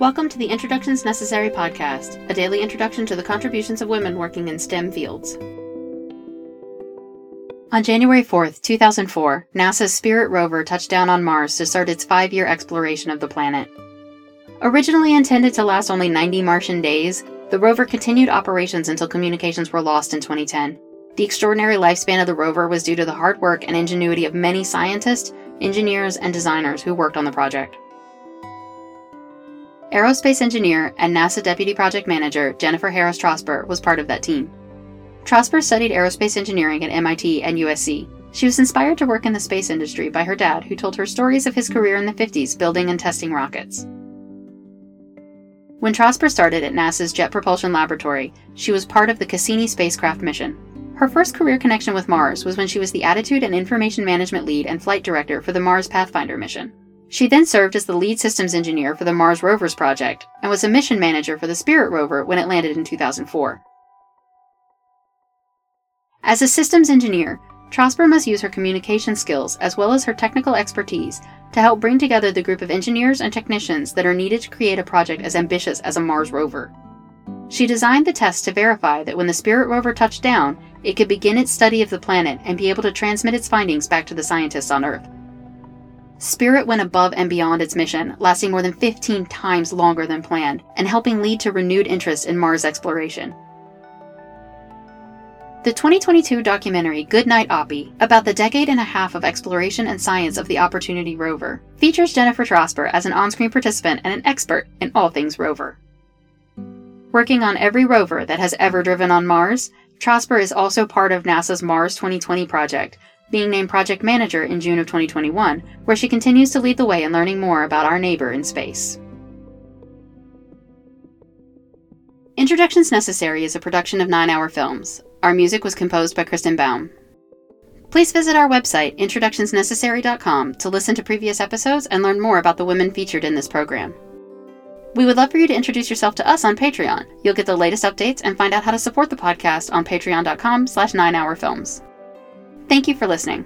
Welcome to the Introductions Necessary podcast, a daily introduction to the contributions of women working in STEM fields. On January 4th, 2004, NASA's Spirit rover touched down on Mars to start its five year exploration of the planet. Originally intended to last only 90 Martian days, the rover continued operations until communications were lost in 2010. The extraordinary lifespan of the rover was due to the hard work and ingenuity of many scientists, engineers, and designers who worked on the project. Aerospace engineer and NASA Deputy Project Manager Jennifer Harris Trosper was part of that team. Trosper studied aerospace engineering at MIT and USC. She was inspired to work in the space industry by her dad, who told her stories of his career in the 50s building and testing rockets. When Trosper started at NASA's Jet Propulsion Laboratory, she was part of the Cassini spacecraft mission. Her first career connection with Mars was when she was the Attitude and Information Management Lead and Flight Director for the Mars Pathfinder mission. She then served as the lead systems engineer for the Mars Rovers project and was a mission manager for the Spirit rover when it landed in 2004. As a systems engineer, Trosper must use her communication skills as well as her technical expertise to help bring together the group of engineers and technicians that are needed to create a project as ambitious as a Mars rover. She designed the test to verify that when the Spirit rover touched down, it could begin its study of the planet and be able to transmit its findings back to the scientists on Earth. Spirit went above and beyond its mission, lasting more than 15 times longer than planned, and helping lead to renewed interest in Mars exploration. The 2022 documentary Good Night Oppy, about the decade and a half of exploration and science of the Opportunity rover, features Jennifer Trosper as an on screen participant and an expert in all things rover. Working on every rover that has ever driven on Mars, Trosper is also part of NASA's Mars 2020 project, being named project manager in June of 2021, where she continues to lead the way in learning more about our neighbor in space. Introductions Necessary is a production of 9 Hour Films. Our music was composed by Kristen Baum. Please visit our website, introductionsnecessary.com, to listen to previous episodes and learn more about the women featured in this program. We would love for you to introduce yourself to us on Patreon. You'll get the latest updates and find out how to support the podcast on patreon.com slash 9hourfilms. Thank you for listening.